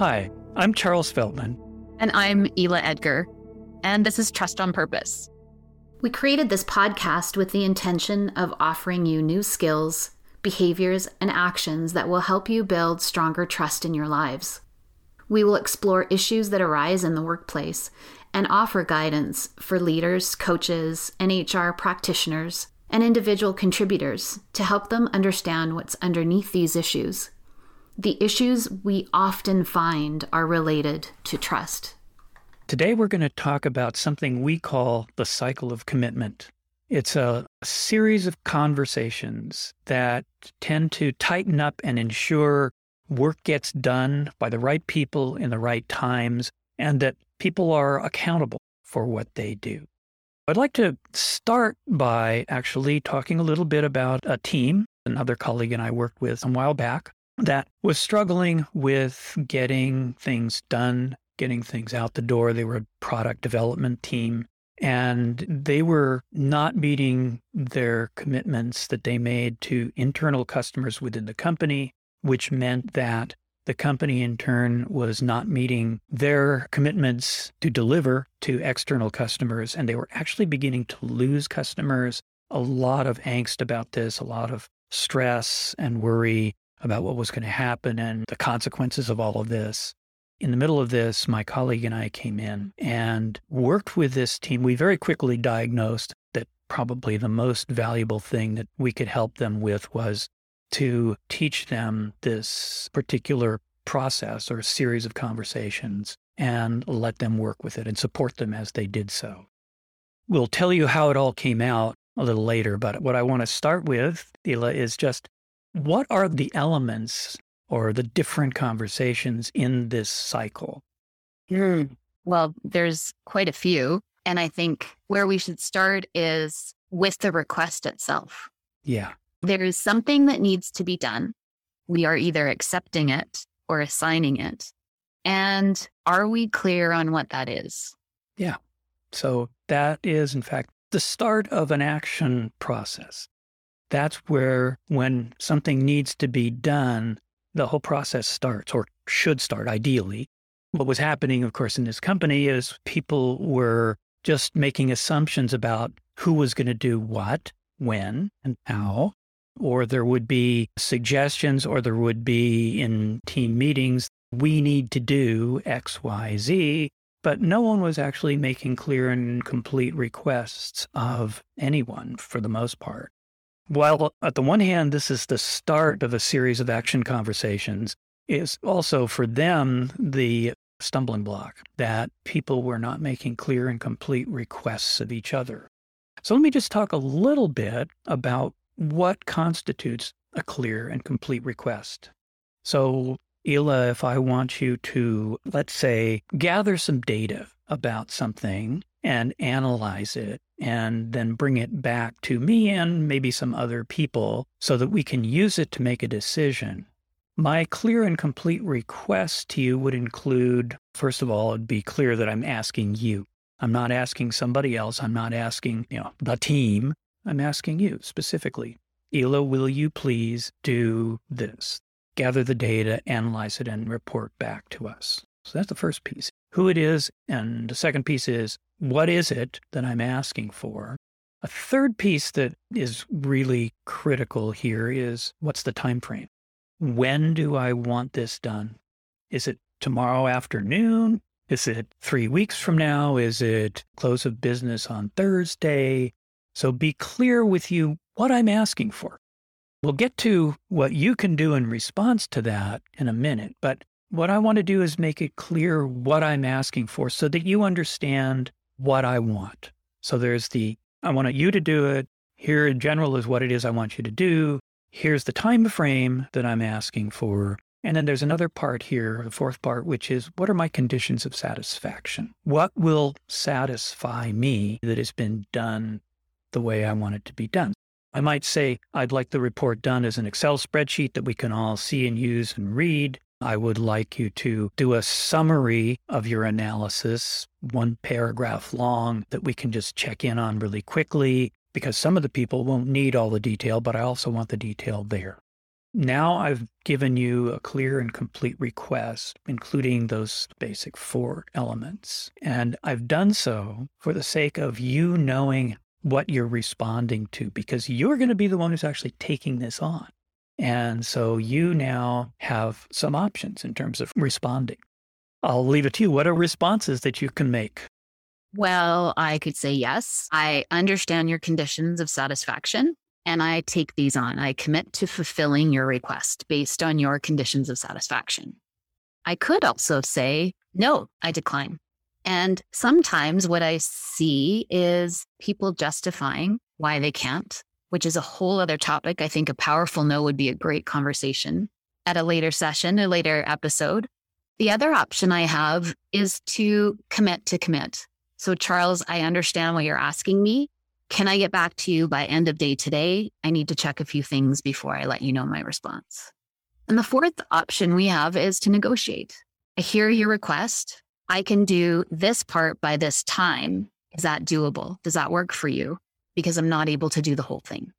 Hi, I'm Charles Feltman. And I'm Ila Edgar. And this is Trust on Purpose. We created this podcast with the intention of offering you new skills, behaviors, and actions that will help you build stronger trust in your lives. We will explore issues that arise in the workplace and offer guidance for leaders, coaches, and HR practitioners, and individual contributors to help them understand what's underneath these issues. The issues we often find are related to trust. Today, we're going to talk about something we call the cycle of commitment. It's a series of conversations that tend to tighten up and ensure work gets done by the right people in the right times and that people are accountable for what they do. I'd like to start by actually talking a little bit about a team another colleague and I worked with a while back that was struggling with getting things done, getting things out the door. They were a product development team and they were not meeting their commitments that they made to internal customers within the company, which meant that the company in turn was not meeting their commitments to deliver to external customers. And they were actually beginning to lose customers. A lot of angst about this, a lot of stress and worry about what was going to happen and the consequences of all of this. In the middle of this, my colleague and I came in and worked with this team. We very quickly diagnosed that probably the most valuable thing that we could help them with was to teach them this particular process or series of conversations and let them work with it and support them as they did so. We'll tell you how it all came out a little later, but what I want to start with, Ila, is just what are the elements or the different conversations in this cycle? Mm, well, there's quite a few. And I think where we should start is with the request itself. Yeah. There is something that needs to be done. We are either accepting it or assigning it. And are we clear on what that is? Yeah. So that is, in fact, the start of an action process. That's where, when something needs to be done, the whole process starts or should start ideally. What was happening, of course, in this company is people were just making assumptions about who was going to do what, when, and how. Mm-hmm. Or there would be suggestions, or there would be in team meetings, we need to do X, Y, Z. But no one was actually making clear and complete requests of anyone for the most part. While at the one hand, this is the start of a series of action conversations, is also for them the stumbling block that people were not making clear and complete requests of each other. So let me just talk a little bit about what constitutes a clear and complete request. So, Ila, if I want you to, let's say, gather some data about something and analyze it and then bring it back to me and maybe some other people so that we can use it to make a decision. My clear and complete request to you would include, first of all, it'd be clear that I'm asking you. I'm not asking somebody else. I'm not asking, you know, the team. I'm asking you specifically. Ila, will you please do this? Gather the data, analyze it, and report back to us. So that's the first piece. Who it is. And the second piece is what is it that I'm asking for? A third piece that is really critical here is what's the time frame? When do I want this done? Is it tomorrow afternoon? Is it three weeks from now? Is it close of business on Thursday? So be clear with you what I'm asking for. We'll get to what you can do in response to that in a minute, but what I want to do is make it clear what I'm asking for so that you understand what I want. So there's the, I want you to do it. Here in general is what it is I want you to do. Here's the time frame that I'm asking for. And then there's another part here, the fourth part, which is what are my conditions of satisfaction? What will satisfy me that has been done the way I want it to be done? I might say, I'd like the report done as an Excel spreadsheet that we can all see and use and read. I would like you to do a summary of your analysis, one paragraph long, that we can just check in on really quickly, because some of the people won't need all the detail, but I also want the detail there. Now I've given you a clear and complete request, including those basic four elements. And I've done so for the sake of you knowing what you're responding to, because you're going to be the one who's actually taking this on. And so you now have some options in terms of responding. I'll leave it to you. What are responses that you can make? Well, I could say yes. I understand your conditions of satisfaction and I take these on. I commit to fulfilling your request based on your conditions of satisfaction. I could also say, no, I decline. And sometimes what I see is people justifying why they can't which is a whole other topic. I think a powerful no would be a great conversation at a later session, a later episode. The other option I have is to commit to commit. So, Charles, I understand what you're asking me. Can I get back to you by end of day today? I need to check a few things before I let you know my response. And the fourth option we have is to negotiate. I hear your request. I can do this part by this time. Is that doable? Does that work for you? Because I'm not able to do the whole thing.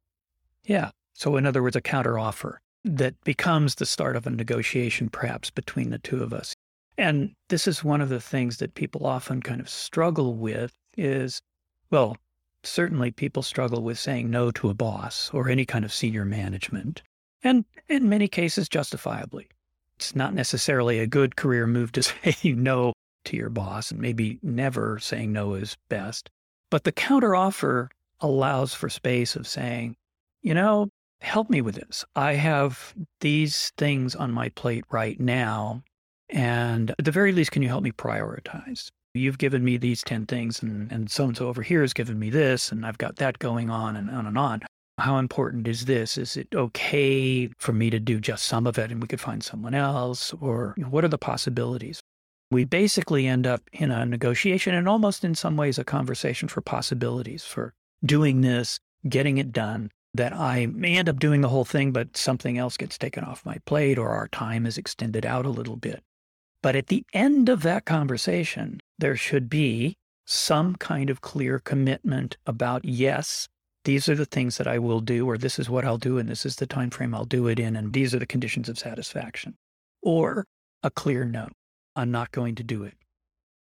Yeah. So, in other words, a counteroffer that becomes the start of a negotiation, perhaps between the two of us. And this is one of the things that people often kind of struggle with is, well, certainly people struggle with saying no to a boss or any kind of senior management. And in many cases, justifiably. It's not necessarily a good career move to say no to your boss, and maybe never saying no is best. But the counteroffer allows for space of saying, you know, help me with this. I have these things on my plate right now. And at the very least, can you help me prioritize? You've given me these 10 things, and, and so and so over here has given me this, and I've got that going on and on and on. How important is this? Is it okay for me to do just some of it and we could find someone else? Or you know, what are the possibilities? We basically end up in a negotiation and almost in some ways a conversation for possibilities, for doing this, getting it done, that I may end up doing the whole thing, but something else gets taken off my plate or our time is extended out a little bit. But at the end of that conversation, there should be some kind of clear commitment about yes, these are the things that I will do, or this is what I'll do, and this is the time frame I'll do it in, and these are the conditions of satisfaction. Or a clear no, I'm not going to do it.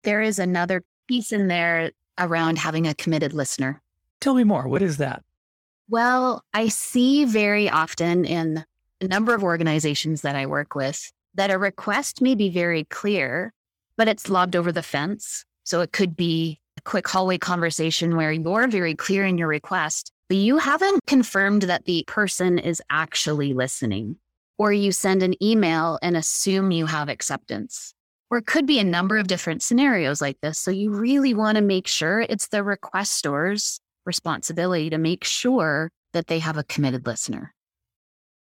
There is another piece in there around having a committed listener. Tell me more. What is that? Well, I see very often in a number of organizations that I work with that a request may be very clear, but it's lobbed over the fence. So it could be a quick hallway conversation where you're very clear in your request, but you haven't confirmed that the person is actually listening. Or you send an email and assume you have acceptance. Or it could be a number of different scenarios like this. So you really want to make sure it's the requestors responsibility to make sure that they have a committed listener.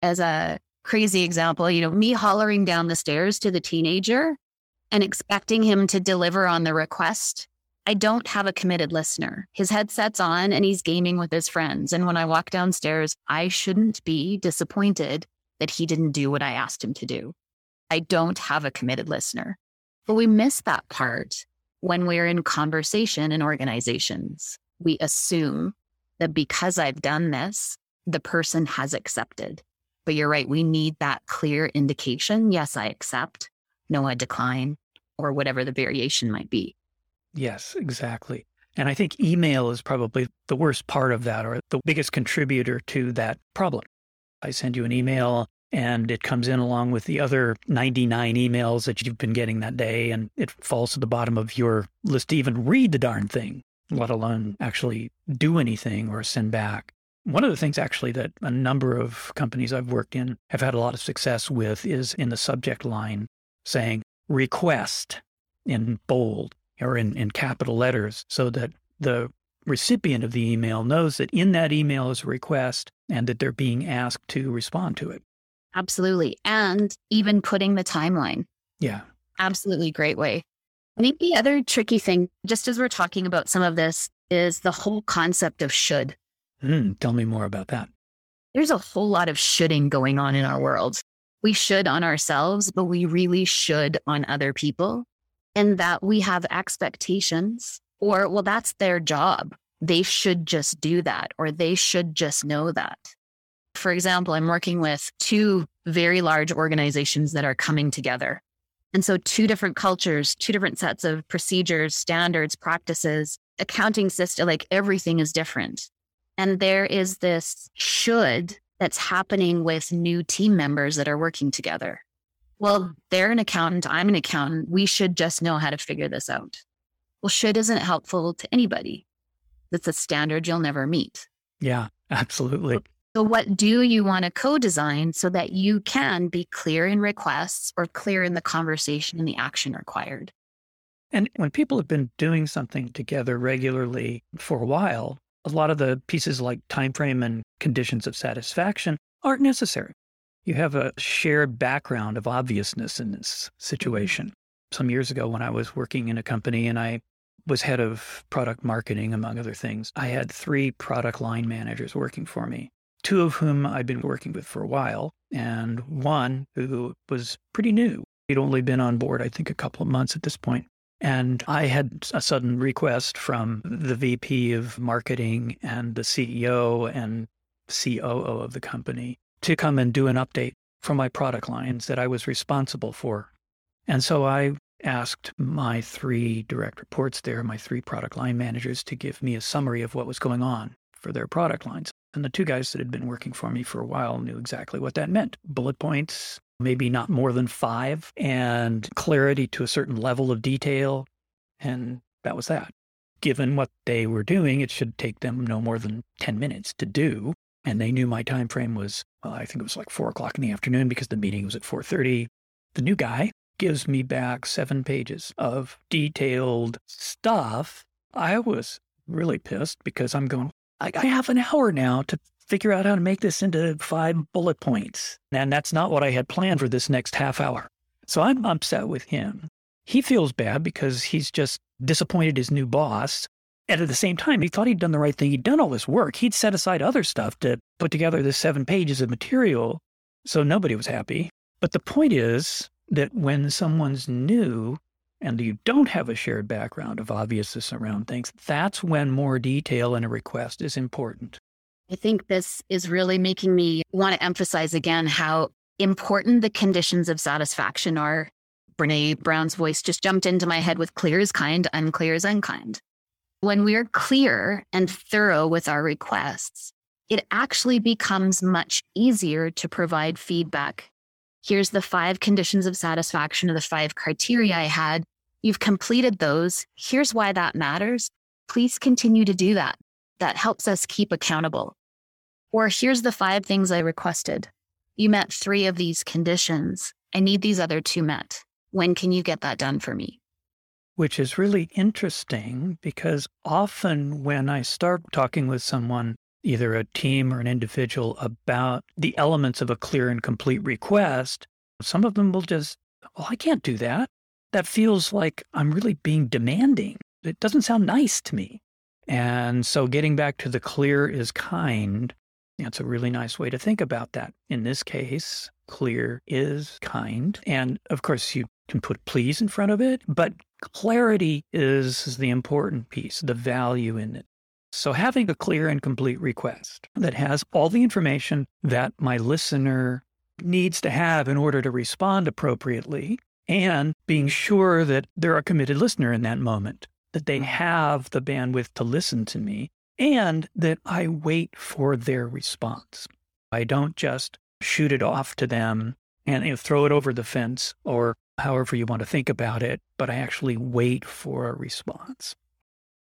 As a crazy example, you know, me hollering down the stairs to the teenager and expecting him to deliver on the request. I don't have a committed listener. His headset's on and he's gaming with his friends. And when I walk downstairs, I shouldn't be disappointed that he didn't do what I asked him to do. I don't have a committed listener. But we miss that part when we're in conversation in organizations we assume that because I've done this, the person has accepted. But you're right, we need that clear indication. Yes, I accept. No, I decline, or whatever the variation might be. Yes, exactly. And I think email is probably the worst part of that or the biggest contributor to that problem. I send you an email and it comes in along with the other 99 emails that you've been getting that day and it falls to the bottom of your list to even read the darn thing let alone actually do anything or send back. One of the things actually that a number of companies I've worked in have had a lot of success with is in the subject line saying request in bold or in, in capital letters so that the recipient of the email knows that in that email is a request and that they're being asked to respond to it. Absolutely. And even putting the timeline. Yeah. Absolutely great way. I think the other tricky thing, just as we're talking about some of this, is the whole concept of should. Mm, tell me more about that. There's a whole lot of shoulding going on in our world. We should on ourselves, but we really should on other people. And that we have expectations, or, well, that's their job. They should just do that, or they should just know that. For example, I'm working with two very large organizations that are coming together. And so, two different cultures, two different sets of procedures, standards, practices, accounting system, like everything is different. And there is this should that's happening with new team members that are working together. Well, they're an accountant, I'm an accountant. We should just know how to figure this out. Well, should isn't helpful to anybody. That's a standard you'll never meet. Yeah, absolutely. So, what do you want to co design so that you can be clear in requests or clear in the conversation and the action required? And when people have been doing something together regularly for a while, a lot of the pieces like time frame and conditions of satisfaction aren't necessary. You have a shared background of obviousness in this mm-hmm. situation. Some years ago, when I was working in a company and I was head of product marketing, among other things, I had three product line managers working for me, two of whom I'd been working with for a while, and one who was pretty new. He'd only been on board, I think, a couple of months at this point. And I had a sudden request from the VP of marketing and the CEO and COO of the company to come and do an update for my product lines that I was responsible for. And so I asked my three direct reports there, my three product line managers, to give me a summary of what was going on for their product lines. And the two guys that had been working for me for a while knew exactly what that meant bullet points, maybe not more than five, and clarity to a certain level of detail. And that was that. Given what they were doing, it should take them no more than 10 minutes to do. And they knew my time frame was, well, I think it was like four o'clock in the afternoon because the meeting was at 4.30. The new guy gives me back seven pages of detailed stuff. I was really pissed because I'm going, I, have an hour now to figure out how to make this into five bullet points. And that's not what I had planned for this next half hour. So I'm upset with him. He feels bad because he's just disappointed his new boss. And at the same time, he thought he'd done the right thing. He'd done all this work. He'd set aside other stuff to put together the seven pages of material. So nobody was happy. But the point is that when someone's new and you don't have a shared background of obviousness around things, that's when more detail in a request is important. I think this is really making me want to emphasize again how important the conditions of satisfaction are. Brene Brown's voice just jumped into my head with clear is kind, unclear is unkind. When we're clear and thorough with our requests, it actually becomes much easier to provide feedback. Here's the five conditions of satisfaction or the five criteria I had. You've completed those. Here's why that matters. Please continue to do that. That helps us keep accountable. Or here's the five things I requested. You met three of these conditions. I need these other two met. When can you get that done for me? Which is really interesting because often when I start talking with someone, either a team or an individual, about the elements of a clear and complete request, some of them will just, well, I can't do that. That feels like I'm really being demanding. It doesn't sound nice to me. And so getting back to the clear is kind that's a really nice way to think about that. In this case, clear is kind. And of course, you can put please in front of it, but clarity is the important piece, the value in it. So, having a clear and complete request that has all the information that my listener needs to have in order to respond appropriately, and being sure that they're a committed listener in that moment, that they mm-hmm. have the bandwidth to listen to me and that I wait for their response. I don't just shoot it off to them and you know, throw it over the fence or however you want to think about it, but I actually wait for a response.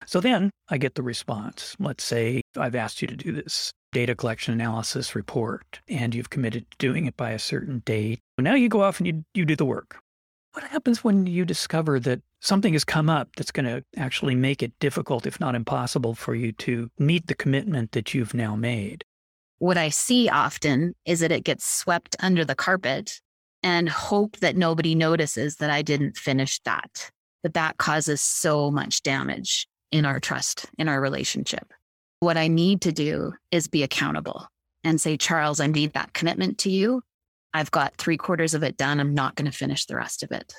So then I get the response. Let's say I've asked you to do this data collection analysis report and you've committed to doing it by a certain date. Now you go off and you, you do the work. What happens when you discover that something has come up that's going to actually make it difficult, if not impossible, for you to meet the commitment that you've now made? What I see often is that it gets swept under the carpet and hope that nobody notices that I didn't finish that. But that causes so much damage in our trust, in our relationship. What I need to do is be accountable and say, Charles, I need that commitment to you. I've got three quarters of it done. I'm not going to finish the rest of it.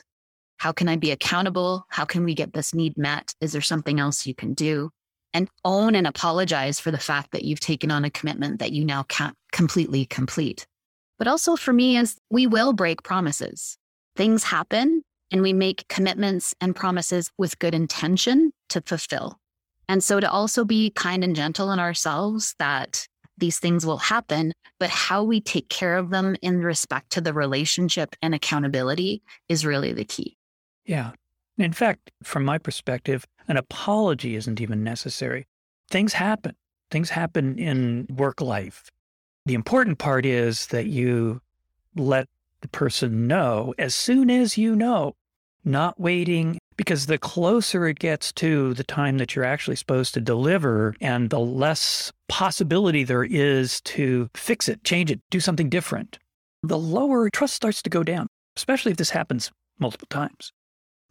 How can I be accountable? How can we get this need met? Is there something else you can do? And own and apologize for the fact that you've taken on a commitment that you now can't completely complete. But also for me is we will break promises. Things happen and we make commitments and promises with good intention to fulfill. And so to also be kind and gentle in ourselves that these things will happen, but how we take care of them in respect to the relationship and accountability is really the key. Yeah. In fact, from my perspective, an apology isn't even necessary. Things happen. Things happen in work life. The important part is that you let the person know as soon as you know, not waiting because the closer it gets to the time that you're actually supposed to deliver and the less possibility there is to fix it, change it, do something different, the lower trust starts to go down, especially if this happens multiple times.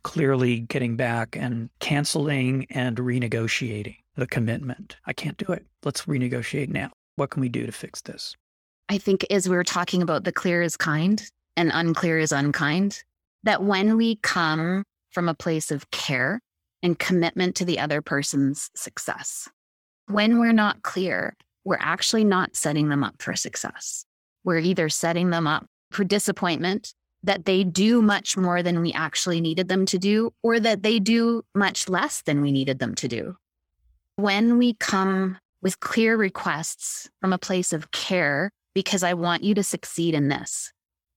Clearly getting back and canceling and renegotiating the commitment. I can't do it. Let's renegotiate now. What can we do to fix this? I think as we were talking about the clear is kind and unclear is unkind, that when we come from a place of care and commitment to the other person's success. When we're not clear, we're actually not setting them up for success. We're either setting them up for disappointment that they do much more than we actually needed them to do, or that they do much less than we needed them to do. When we come with clear requests from a place of care, because I want you to succeed in this,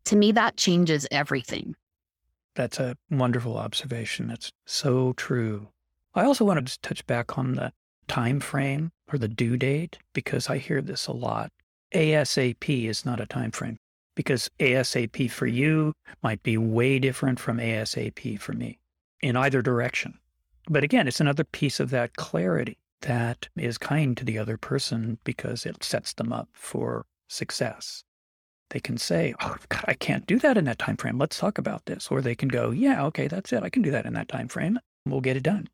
to me, that changes everything. That's a wonderful observation. That's so true. I also wanted to touch back on the time frame or the due date because I hear this a lot. ASAP is not a time frame because ASAP for you might be way different from ASAP for me in either direction. But again, it's another piece of that clarity that is kind to the other person because it sets them up for success they can say, "Oh God, I can't do that in that time frame. Let's talk about this." Or they can go, "Yeah, okay, that's it. I can do that in that time frame. We'll get it done."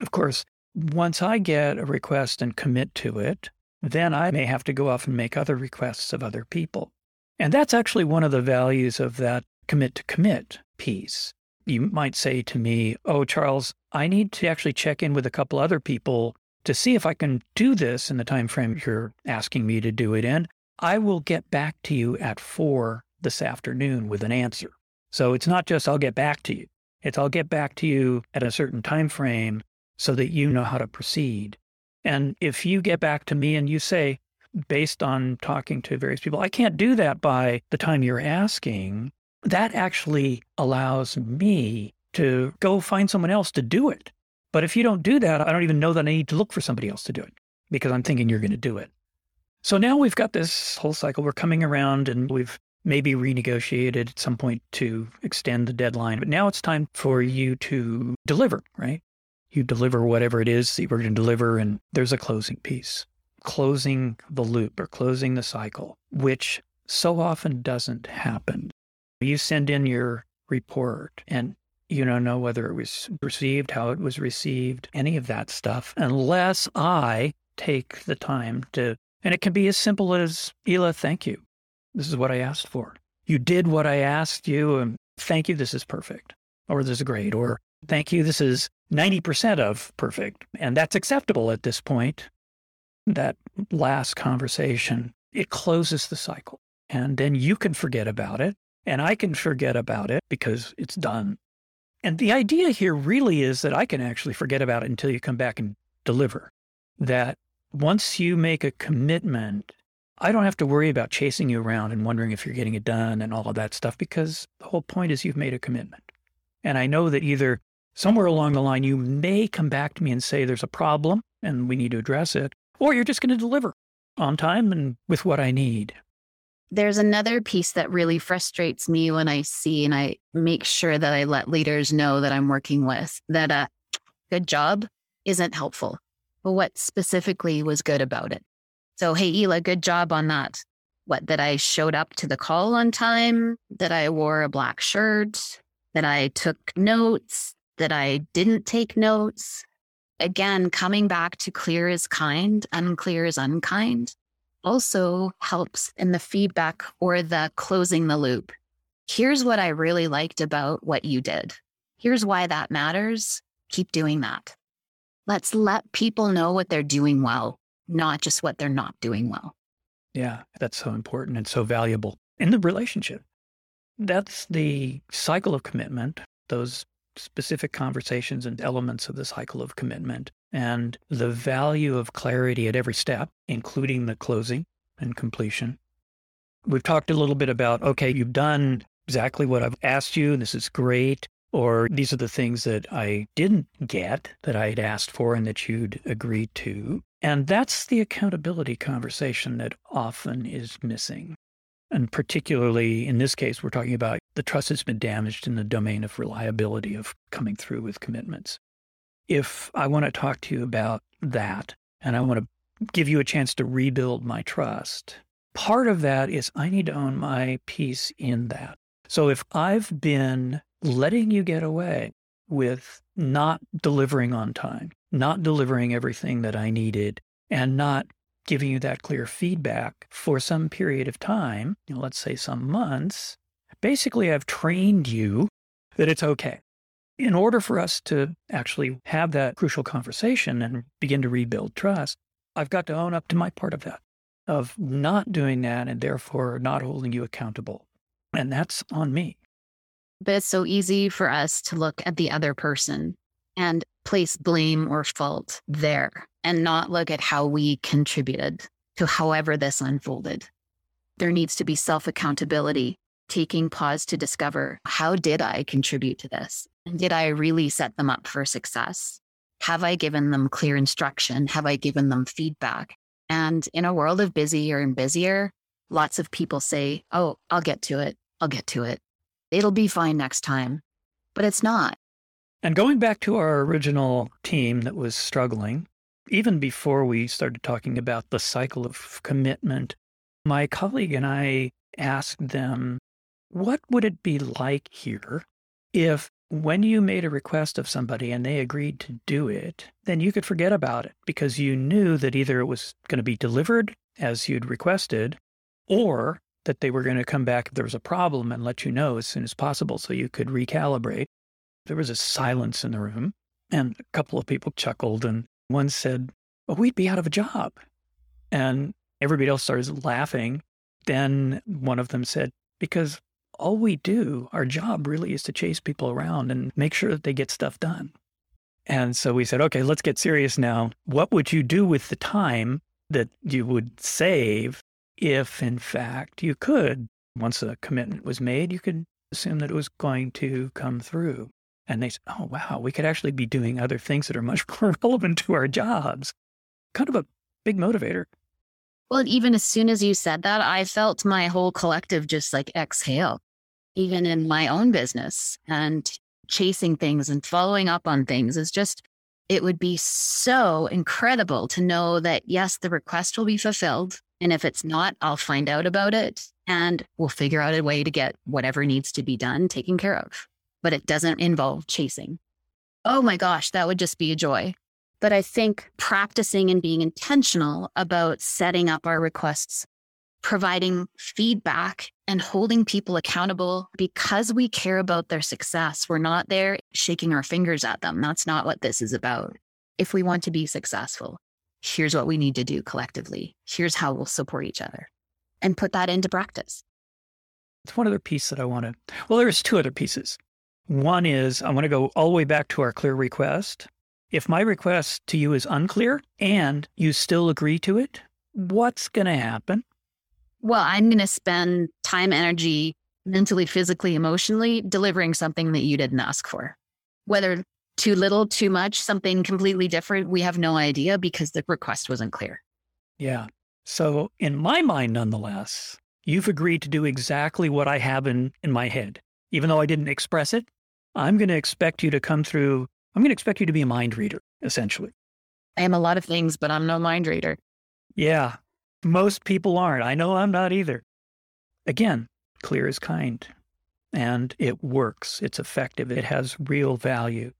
Of course, once I get a request and commit to it, then I may have to go off and make other requests of other people. And that's actually one of the values of that commit to commit piece. You might say to me, "Oh, Charles, I need to actually check in with a couple other people to see if I can do this in the time frame you're asking me to do it in. I will get back to you at four this afternoon with an answer. So it's not just I'll get back to you. It's I'll get back to you at a certain time frame so that you know how to proceed. And if you get back to me and you say, based on talking to various people, I can't do that by the time you're asking, that actually allows me to go find someone else to do it. But if you don't do that, I don't even know that I need to look for somebody else to do it because I'm thinking you're going to do it. So now we've got this whole cycle. We're coming around and we've maybe renegotiated at some point to extend the deadline. But now it's time for you to deliver, right? You deliver whatever it is that you're going to deliver, and there's a closing piece, closing the loop or closing the cycle, which so often doesn't happen. You send in your report and you don't know whether it was received, how it was received, any of that stuff, unless I take the time to and it can be as simple as, Ila, thank you. This is what I asked for. You did what I asked you, and thank you, this is perfect. Or this is great. Or thank you, this is 90% of perfect. And that's acceptable at this point. That last conversation, it closes the cycle. And then you can forget about it, and I can forget about it because it's done. And the idea here really is that I can actually forget about it until you come back and deliver. That once you make a commitment, I don't have to worry about chasing you around and wondering if you're getting it done and all of that stuff because the whole point is you've made a commitment. And I know that either somewhere along the line you may come back to me and say there's a problem and we need to address it, or you're just going to deliver on time and with what I need. There's another piece that really frustrates me when I see and I make sure that I let leaders know that I'm working with that a good job isn't helpful but what specifically was good about it? So, hey, Ila, good job on that. What, that I showed up to the call on time, that I wore a black shirt, that I took notes, that I didn't take notes. Again, coming back to clear is kind, unclear is unkind also helps in the feedback or the closing the loop. Here's what I really liked about what you did. Here's why that matters. Keep doing that. Let's let people know what they're doing well, not just what they're not doing well. Yeah, that's so important and so valuable in the relationship. That's the cycle of commitment, those specific conversations and elements of the cycle of commitment, and the value of clarity at every step, including the closing and completion. We've talked a little bit about okay, you've done exactly what I've asked you, and this is great. Or these are the things that I didn't get that I had asked for and that you'd agreed to. And that's the accountability conversation that often is missing. And particularly in this case, we're talking about the trust has been damaged in the domain of reliability of coming through with commitments. If I want to talk to you about that and I want to give you a chance to rebuild my trust, part of that is I need to own my piece in that. So if I've been letting you get away with not delivering on time, not delivering everything that I needed, and not giving you that clear feedback for some period of time, you know, let's say some months, basically I've trained you that it's okay. In order for us to actually have that crucial conversation and begin to rebuild trust, I've got to own up to my part of that, of not doing that and therefore not holding you accountable. And that's on me. But it's so easy for us to look at the other person and place blame or fault there and not look at how we contributed to however this unfolded. There needs to be self accountability, taking pause to discover how did I contribute to this? Did I really set them up for success? Have I given them clear instruction? Have I given them feedback? And in a world of busier and busier, lots of people say, Oh, I'll get to it. I'll get to it. It'll be fine next time. But it's not. And going back to our original team that was struggling, even before we started talking about the cycle of commitment, my colleague and I asked them, what would it be like here if when you made a request of somebody and they agreed to do it, then you could forget about it because you knew that either it was going to be delivered as you'd requested or that they were going to come back if there was a problem and let you know as soon as possible so you could recalibrate. There was a silence in the room, and a couple of people chuckled, and one said, Well, we'd be out of a job. And everybody else started laughing. Then one of them said, Because all we do, our job really is to chase people around and make sure that they get stuff done. And so we said, okay, let's get serious now. What would you do with the time that you would save if, in fact, you could? Once a commitment was made, you could assume that it was going to come through. And they said, oh, wow, we could actually be doing other things that are much more relevant to our jobs. Kind of a big motivator. Well, even as soon as you said that, I felt my whole collective just like exhale, even in my own business and chasing things and following up on things is just, it would be so incredible to know that, yes, the request will be fulfilled. And if it's not, I'll find out about it and we'll figure out a way to get whatever needs to be done taken care of but it doesn't involve chasing. Oh my gosh, that would just be a joy. But I think practicing and being intentional about setting up our requests, providing feedback and holding people accountable because we care about their success. We're not there shaking our fingers at them. That's not what this is about. If we want to be successful, here's what we need to do collectively. Here's how we'll support each other and put that into practice. It's one other piece that I want to, well, there's two other pieces. One is I want to go all the way back to our clear request. If my request to you is unclear and you still agree to it, what's going to happen? Well, I'm going to spend time, energy, mentally, physically, emotionally delivering something that you didn't ask for. Whether too little, too much, something completely different, we have no idea because the request wasn't clear. Yeah. So, in my mind, nonetheless, you've agreed to do exactly what I have in, in my head even though I didn't express it, I'm going to expect you to come through. I'm going to expect you to be a mind reader, essentially. I am a lot of things, but I'm no mind reader. Yeah, most people aren't. I know I'm not either. Again, clear is kind and it works. It's effective. It has real value.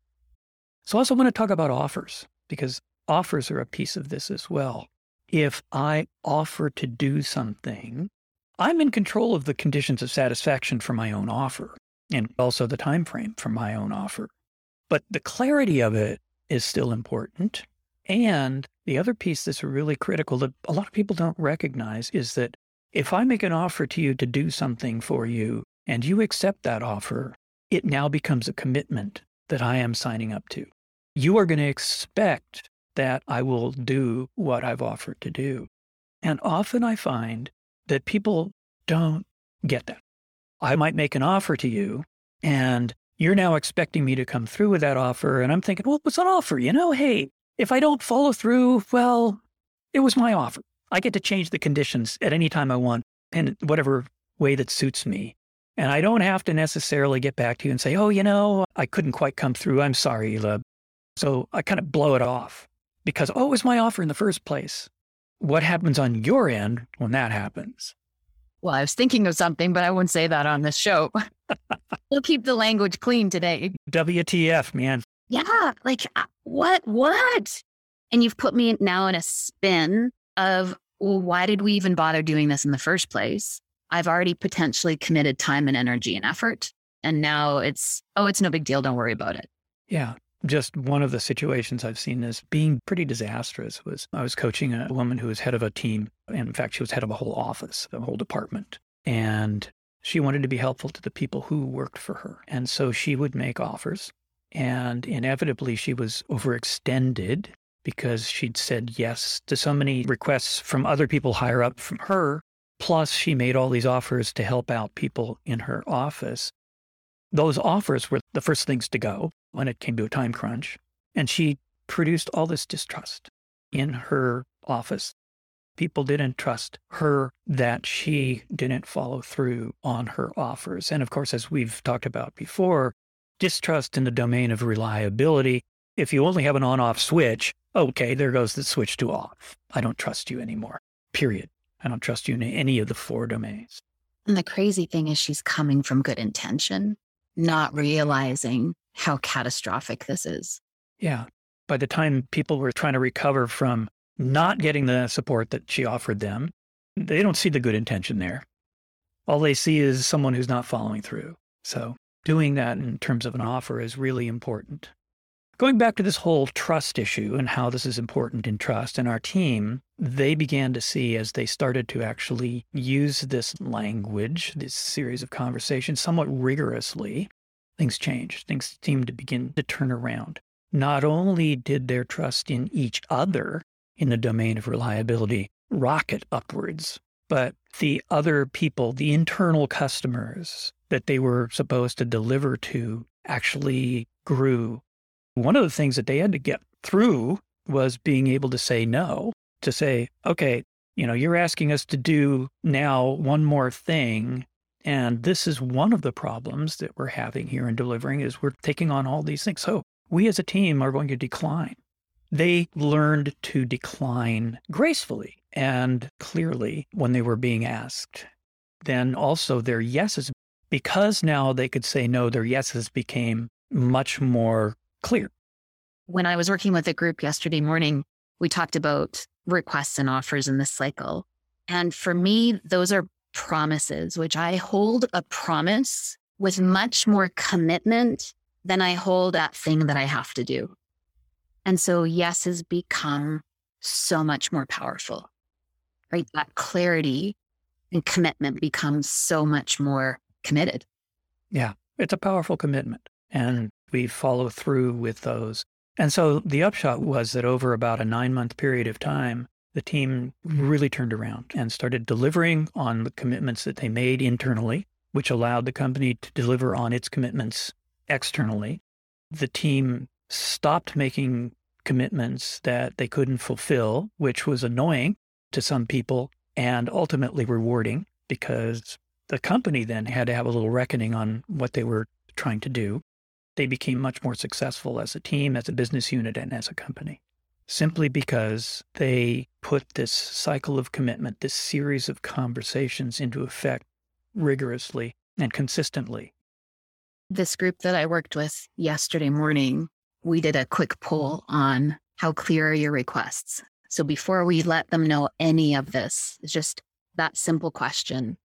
So I also want to talk about offers because offers are a piece of this as well. If I offer to do something, I'm in control of the conditions of satisfaction for my own offer and also the time frame for my own offer. But the clarity of it is still important. And the other piece that's really critical that a lot of people don't recognize is that if I make an offer to you to do something for you and you accept that offer, it now becomes a commitment that I am signing up to. You are going to expect that I will do what I've offered to do. And often I find that people don't get that. I might make an offer to you and you're now expecting me to come through with that offer. And I'm thinking, well, what's an offer? You know, hey, if I don't follow through, well, it was my offer. I get to change the conditions at any time I want in whatever way that suits me. And I don't have to necessarily get back to you and say, oh, you know, I couldn't quite come through. I'm sorry, Lub. So I kind of blow it off because, oh, it was my offer in the first place. What happens on your end when that happens? Well, I was thinking of something, but I wouldn't say that on this show. we'll keep the language clean today. WTF, man. Yeah. Like, uh, what? What? And you've put me now in a spin of, well, why did we even bother doing this in the first place? I've already potentially committed time and energy and effort. And now it's, oh, it's no big deal. Don't worry about it. Yeah. Just one of the situations I've seen as being pretty disastrous was I was coaching a woman who was head of a team. And in fact, she was head of a whole office, a whole department. And she wanted to be helpful to the people who worked for her. And so she would make offers. And inevitably, she was overextended because she'd said yes to so many requests from other people higher up from her. Plus, she made all these offers to help out people in her office. Those offers were the first things to go when it came to a time crunch. And she produced all this distrust in her office. People didn't trust her that she didn't follow through on her offers. And of course, as we've talked about before, distrust in the domain of reliability. If you only have an on off switch, okay, there goes the switch to off. I don't trust you anymore, period. I don't trust you in any of the four domains. And the crazy thing is, she's coming from good intention, not realizing how catastrophic this is. Yeah. By the time people were trying to recover from not getting the support that she offered them, they don't see the good intention there. All they see is someone who's not following through. So, doing that in terms of an offer is really important. Going back to this whole trust issue and how this is important in trust and our team, they began to see as they started to actually use this language, this series of conversations somewhat rigorously, things changed. Things seemed to begin to turn around. Not only did their trust in each other in the domain of reliability rocket upwards, but the other people, the internal customers that they were supposed to deliver to actually grew. One of the things that they had to get through was being able to say no, to say, okay, you know, you're asking us to do now one more thing and this is one of the problems that we're having here in delivering is we're taking on all these things. So we as a team are going to decline. They learned to decline gracefully and clearly when they were being asked. Then also their yeses, because now they could say no, their yeses became much more clear. When I was working with a group yesterday morning, we talked about requests and offers in this cycle. And for me, those are promises, which I hold a promise with much more commitment than I hold that thing that I have to do. And so, yes has become so much more powerful, right? That clarity and commitment becomes so much more committed. Yeah, it's a powerful commitment. And we follow through with those. And so the upshot was that over about a nine month period of time, the team really turned around and started delivering on the commitments that they made internally, which allowed the company to deliver on its commitments externally. The team stopped making commitments that they couldn't fulfill, which was annoying to some people and ultimately rewarding because the company then had to have a little reckoning on what they were trying to do. They became much more successful as a team, as a business unit, and as a company simply because they put this cycle of commitment, this series of conversations into effect rigorously and consistently. This group that I worked with yesterday morning, we did a quick poll on how clear are your requests. So before we let them know any of this, it's just that simple question.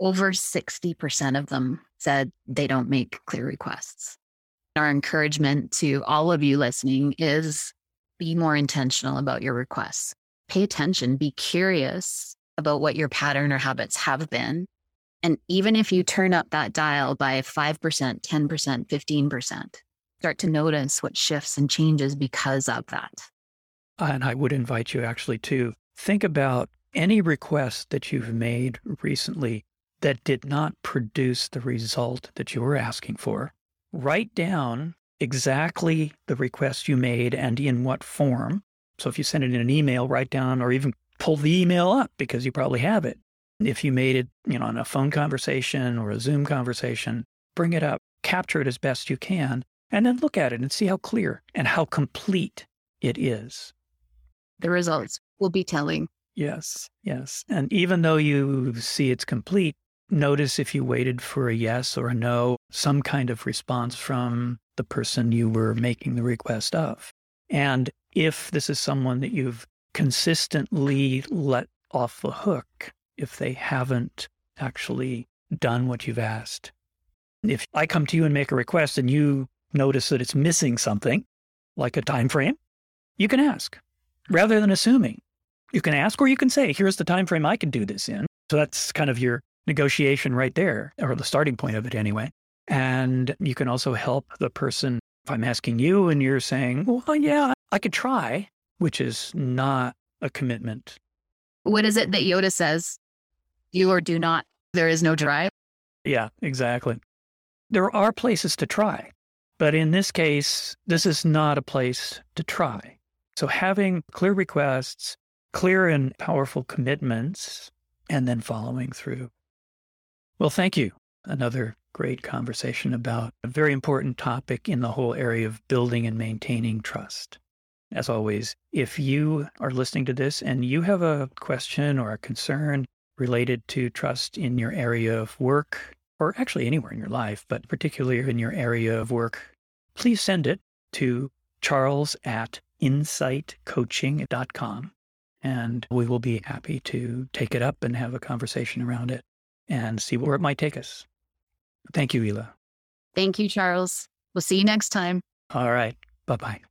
Over 60% of them said they don't make clear requests. Our encouragement to all of you listening is be more intentional about your requests. Pay attention, be curious about what your pattern or habits have been. And even if you turn up that dial by 5%, 10%, 15%, start to notice what shifts and changes because of that. Uh, and I would invite you actually to think about any request that you've made recently that did not produce the result that you were asking for. Write down exactly the request you made and in what form. So if you send it in an email, write down or even pull the email up because you probably have it. If you made it, you know, in a phone conversation or a Zoom conversation, bring it up, capture it as best you can, and then look at it and see how clear and how complete it is. The results will be telling. Yes, yes. And even though you see it's complete, notice if you waited for a yes or a no, some kind of response from the person you were making the request of. And if this is someone that you've consistently let off the hook, if they haven't actually done what you've asked. If I come to you and make a request and you notice that it's missing something, like a time frame, you can ask rather than assuming. You can ask or you can say, here's the time frame I can do this in. So that's kind of your negotiation right there, or the starting point of it anyway. And you can also help the person. If I'm asking you and you're saying, well, yeah, I could try, which is not a commitment. What is it that Yoda says? Do or do not. There is no try. Yeah, exactly. There are places to try, but in this case, this is not a place to try. So having clear requests, clear and powerful commitments, and then following through. Well, thank you. Another great conversation about a very important topic in the whole area of building and maintaining trust. As always, if you are listening to this and you have a question or a concern related to trust in your area of work, or actually anywhere in your life, but particularly in your area of work, please send it to charles at insightcoaching.com. And we will be happy to take it up and have a conversation around it and see where it might take us. Thank you, Ila. Thank you, Charles. We'll see you next time. All right. Bye bye.